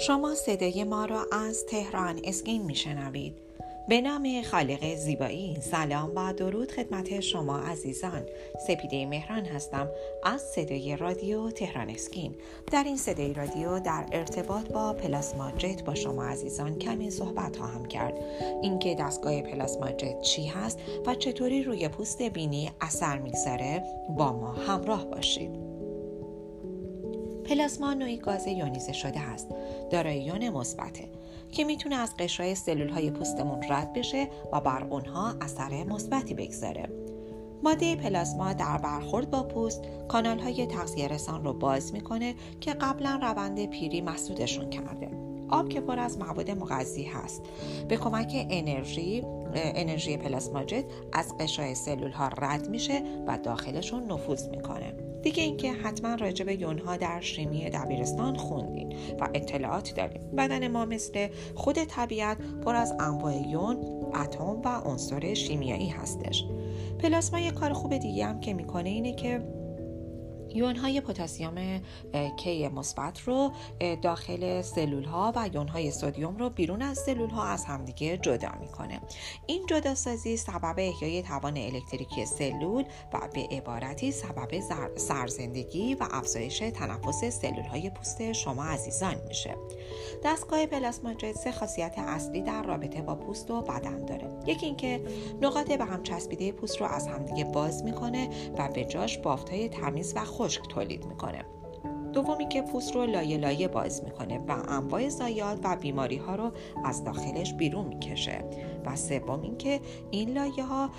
شما صدای ما را از تهران اسکین میشنوید. به نام خالق زیبایی سلام و درود خدمت شما عزیزان. سپیده مهران هستم از صدای رادیو تهران اسکین. در این صدای رادیو در ارتباط با پلاسما جت با شما عزیزان کمی صحبت خواهم کرد. اینکه دستگاه پلاسما جت چی هست و چطوری روی پوست بینی اثر می‌گذاره با ما همراه باشید. پلاسما نوعی گاز یونیزه شده است. دارای یون مثبته که می‌تونه از قشرهای سلول های پوستمون رد بشه و بر اونها اثر مثبتی بگذاره. ماده پلاسما در برخورد با پوست کانال های تغذیه رسان رو باز می‌کنه که قبلا روند پیری مسدودشون کرده. آب که پر از مواد مغذی هست. به کمک انرژی انرژی پلاسماجت از قشای سلول ها رد میشه و داخلشون نفوذ می‌کنه. دیگه اینکه حتما راجع به یونها در شیمی دبیرستان خوندین و اطلاعات داریم بدن ما مثل خود طبیعت پر از انواع یون اتم و عنصر شیمیایی هستش. پلاسما یه کار خوب دیگه هم که می‌کنه اینه که یون های پتاسیم کی مثبت رو داخل سلول ها و یون های سودیوم رو بیرون از سلول ها از همدیگه جدا می‌کنه. این جداسازی سبب احیای توان الکتریکی سلول و به عبارتی سبب سرزندگی و افزایش تنفس سلول های پوست شما عزیزان میشه. دستگاه پلاسما سه خاصیت اصلی در رابطه با پوست و بدن داره. یکی اینکه نقاط به هم چسبیده پوست رو از همدیگه باز می‌کنه و به جاش بافت های تمیز و خشک تولید می‌کنه. دومی که پوست رو لایه لایه باز می‌کنه و انواع زایات و بیماری ها رو از داخلش بیرون می‌کشه. و سوم اینکه این لایه ها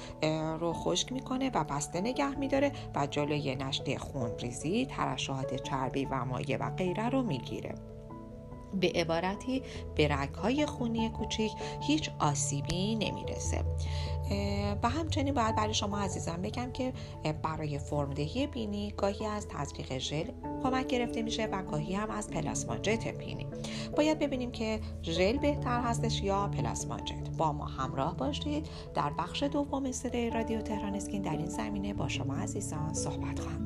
رو خشک می‌کنه و بسته نگه میداره و جلوی نشته خون ریزی ترشحات چربی و مایع و غیره رو می‌گیره. به عبارتی به های خونی کوچیک هیچ آسیبی نمی‌رسه. و همچنین باید برای شما عزیزان بگم که برای فرمدهی بینی گاهی از تزریق ژل کمک گرفته میشه و گاهی هم از پلاسما جت بینی. باید ببینیم که ژل بهتر هستش یا پلاسما جت. با ما همراه باشید. در بخش دوم صدای رادیو تهران اسکین در این زمینه با شما عزیزان صحبت خواهم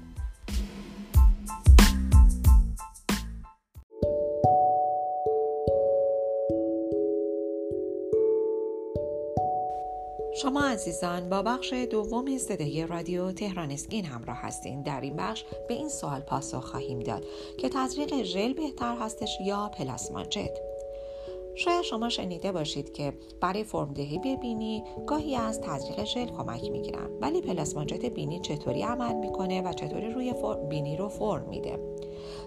شما عزیزان با بخش دوم صدای رادیو تهران اسکین همراه هستین. در این بخش به این سوال پاسخ خواهیم داد که تزریق ژل بهتر هستش یا پلاسما جت شاید شما شنیده باشید که برای فرمدهی بینی گاهی از تزریق ژل کمک می‌گیرن. ولی پلاسماجت بینی چطوری عمل می‌کنه و چطوری روی بینی رو فرم میده.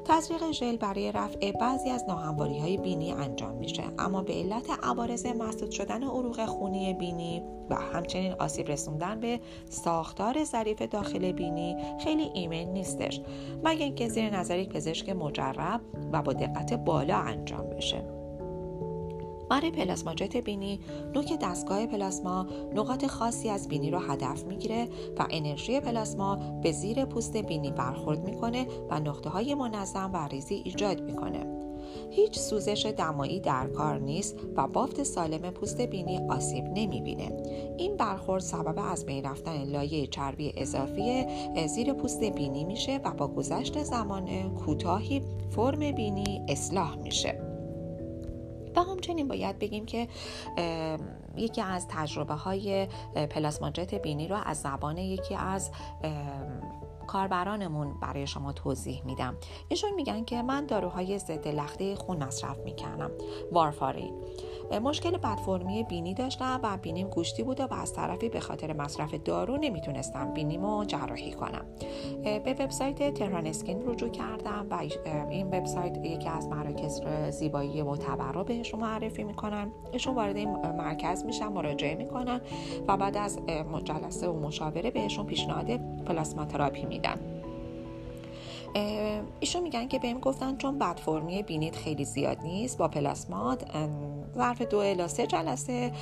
تزریق ژل برای رفع بعضی از ناهمواری های بینی انجام میشه. اما به علت عوارض مسدود شدن عروق خونی بینی و همچنین آسیب رسوندن به ساختار ظریف داخل بینی خیلی ایمن نیستش. مگر اینکه زیر نظر یک پزشک مجرب و با دقت بالا انجام بشه. برای پلاسماجت بینی نوک دستگاه پلاسما نقاط خاصی از بینی رو هدف می‌گیره و انرژی پلاسما به زیر پوست بینی برخورد می‌کنه و نقطه های منظم و ریزی ایجاد می‌کنه. هیچ سوزش دمایی در کار نیست و بافت سالم پوست بینی آسیب نمی‌بینه. این برخورد سبب از بین رفتن لایه چربی اضافی زیر پوست بینی میشه و با گذشت زمان کوتاهی فرم بینی اصلاح میشه. و همچنین باید بگیم که یکی از تجربه های پلاسماجت بینی رو از زبان یکی از کاربرانمون برای شما توضیح میدم. ایشون میگن که من داروهای ضد لخته خون مصرف می‌کردم. وارفارین. مشکل بدفرمی بینی داشتم و بینیم گوشتی بوده و از طرفی به خاطر مصرف دارو نمی‌تونستم بینیمو جراحی کنم. به وبسایت تهران اسکین رجوع کردم و این وبسایت یکی از مراکز زیبایی معتبر رو بهشون معرفی می‌کنن. ایشون وارد این مرکز میشن مراجعه می‌کنن و بعد از جلسه و مشاوره بهشون پیشنهاد پلاسما تراپی میدن. ایشون میگن که بهم گفتن چون بد فرمی بینید خیلی زیاد نیست با پلاسمات ظرف دو الا سه جلسه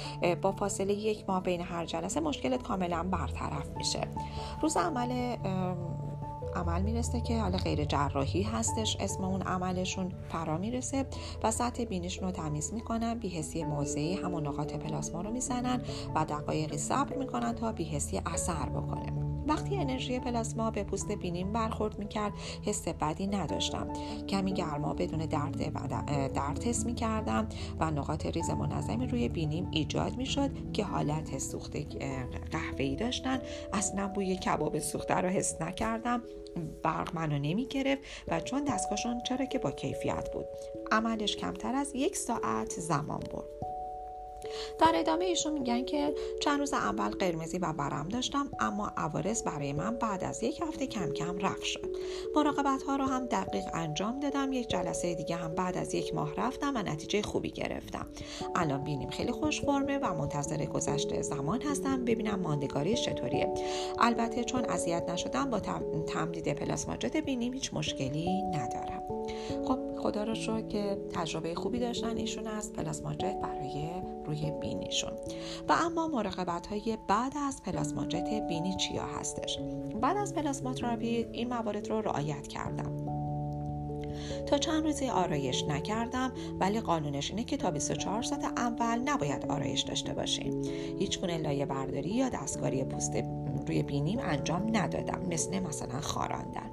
با فاصله یک ماه بین هر جلسه مشکلت کاملا برطرف میشه. روز عمل عمل می‌رسه که حالا غیر جراحی هستش اسم اون عملشون فرا می‌رسه و سطح بینیشون رو تمیز می‌کنن بیهسی موضعی همون نقاط پلاسما رو می‌زنن و دقایقی صبر می‌کنن تا بیهسی اثر بکنه. وقتی انرژی پلاسما به پوست بینیم برخورد می‌کرد حس بدی نداشتم. کمی گرما بدون درد درد حس می‌کردم و نقاط ریز منظمی روی بینیم ایجاد می‌شد که حالت سوخت قهوه‌ای داشتن. اصلا بوی کباب سوخته رو حس نکردم. برق منو نمی گرفت و چون دستگاهشون چرا که با کیفیت بود. عملش کمتر از یک ساعت زمان برد. در ادامه ایشون میگن که چند روز اول قرمزی و برم داشتم اما عوارض برای من بعد از یک هفته کم کم رفت شد. مراقبت ها رو هم دقیق انجام دادم یک جلسه دیگه هم بعد از یک ماه رفتم و نتیجه خوبی گرفتم. الان بینیم خیلی خوش فرمه و منتظر گذشته زمان هستم ببینم ماندگاری چطوریه. البته چون اذیت نشدم با تمدید پلاسماجت بینیم هیچ مشکلی ندارم. خب خدا رو شکر که تجربه خوبی داشتن ایشون از پلاسماجت برای روی بینیشون. و اما مراقبت های بعد از پلاسماجت بینی چیا هستش؟ بعد از پلاسماتراپی این موارد رو رعایت کردم. تا چند روزی آرایش نکردم ولی قانونش اینه که تا 24 ساعت اول نباید آرایش داشته باشیم هیچ گونه لایه برداری یا دستکاری پوست روی بینیم انجام ندادم مثل مثلا خاراندن.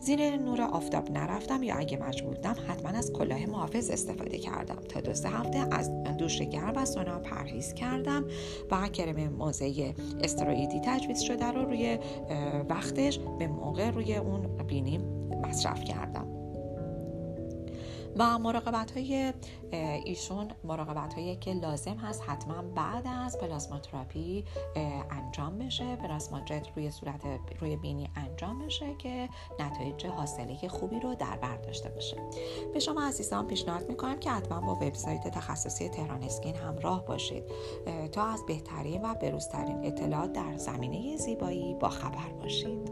زیر نور آفتاب نرفتم یا اگه مجبور بودم حتما از کلاه محافظ استفاده کردم. تا دو سه هفته از دوش گرم و سونا پرهیز کردم و کرم موزه استروئیدی تجویز شده رو روی وقتش به موقع روی اون بینیم مصرف کردم. و مراقبت های ایشون مراقبت هایی که لازم هست حتما بعد از پلاسما تراپی انجام بشه. پلاسماجت روی صورت روی بینی انجام بشه که نتایج حاصله خوبی رو در بر داشته باشه. به شما عزیزان پیشنهاد می‌کنم که حتما با وبسایت تخصصی تهران اسکین همراه باشید. تا از بهترین و بروزترین اطلاعات در زمینه زیبایی با خبر باشید.